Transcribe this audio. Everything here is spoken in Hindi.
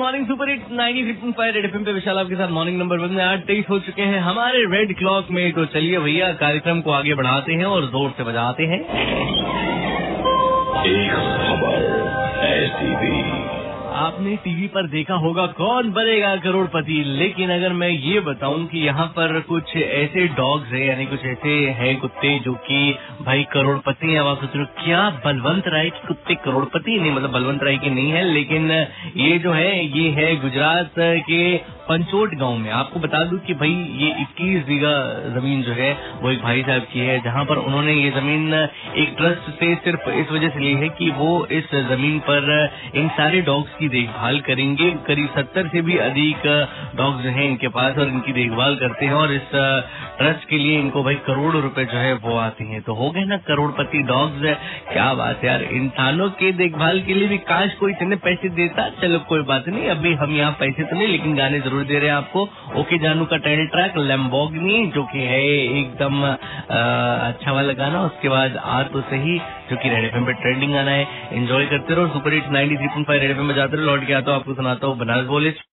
Morning super hit 93.5 red FM पे विशाल आपके साथ मॉर्निंग नंबर वन में आठ तेईस हो चुके हैं हमारे रेड क्लॉक में। तो चलिए भैया कार्यक्रम को आगे बढ़ाते हैं और ज़ोर से बजाते हैं। एक खबर ऐसी भी आपने टीवी पर देखा होगा कौन बनेगा करोड़पति लेकिन अगर मैं ये बताऊँ कि यहाँ पर कुछ ऐसे डॉग्स हैं यानी कुछ ऐसे हैं कुत्ते जो कि भाई करोड़पति हैं, आप सोच क्या बलवंत राय की कुत्ते करोड़पति? नहीं मतलब बलवंत राय की नहीं है, लेकिन ये जो है, ये है गुजरात के पंचोट गाँव में। आपको बता दूँ कि भाई, ये 21 बीघा ज़मीन जो है, वो एक भाई साहब की है, जहाँ पर उन्होंने ये ज़मीन एक ट्रस्ट से सिर्फ़ इस वजह से ली है कि वो इस ज़मीन पर इन सारे डॉग्स की देखभाल करेंगे। करीब सत्तर से भी अधिक डॉग्स हैं इनके पास और इनकी देखभाल करते हैं और इस ट्रस्ट के लिए इनको भाई करोड़ों रुपए जो है वो आते हैं। तो हो गए ना करोड़पति डॉग्स क्या बात यार। इंसानों के देखभाल के लिए भी काश कोई इतने पैसे देता। चलो, कोई बात नहीं, अभी हम यहाँ पैसे तो नहीं, लेकिन गाने ज़रूर दे रहे हैं आपको। ओके जानू का टाइटल ट्रैक लैम्बोगनी जो कि है एकदम अच्छा वाला गाना। उसके बाद आ तो सही, जो कि रेड एफएम पे ट्रेंडिंग गाना है। एंजॉय करते रहो सुपर हिट 93.5 रेड एफएम में जाते रहो। लौट के आता हूँ, आपको सुनाता हूँ, बनारस बोले।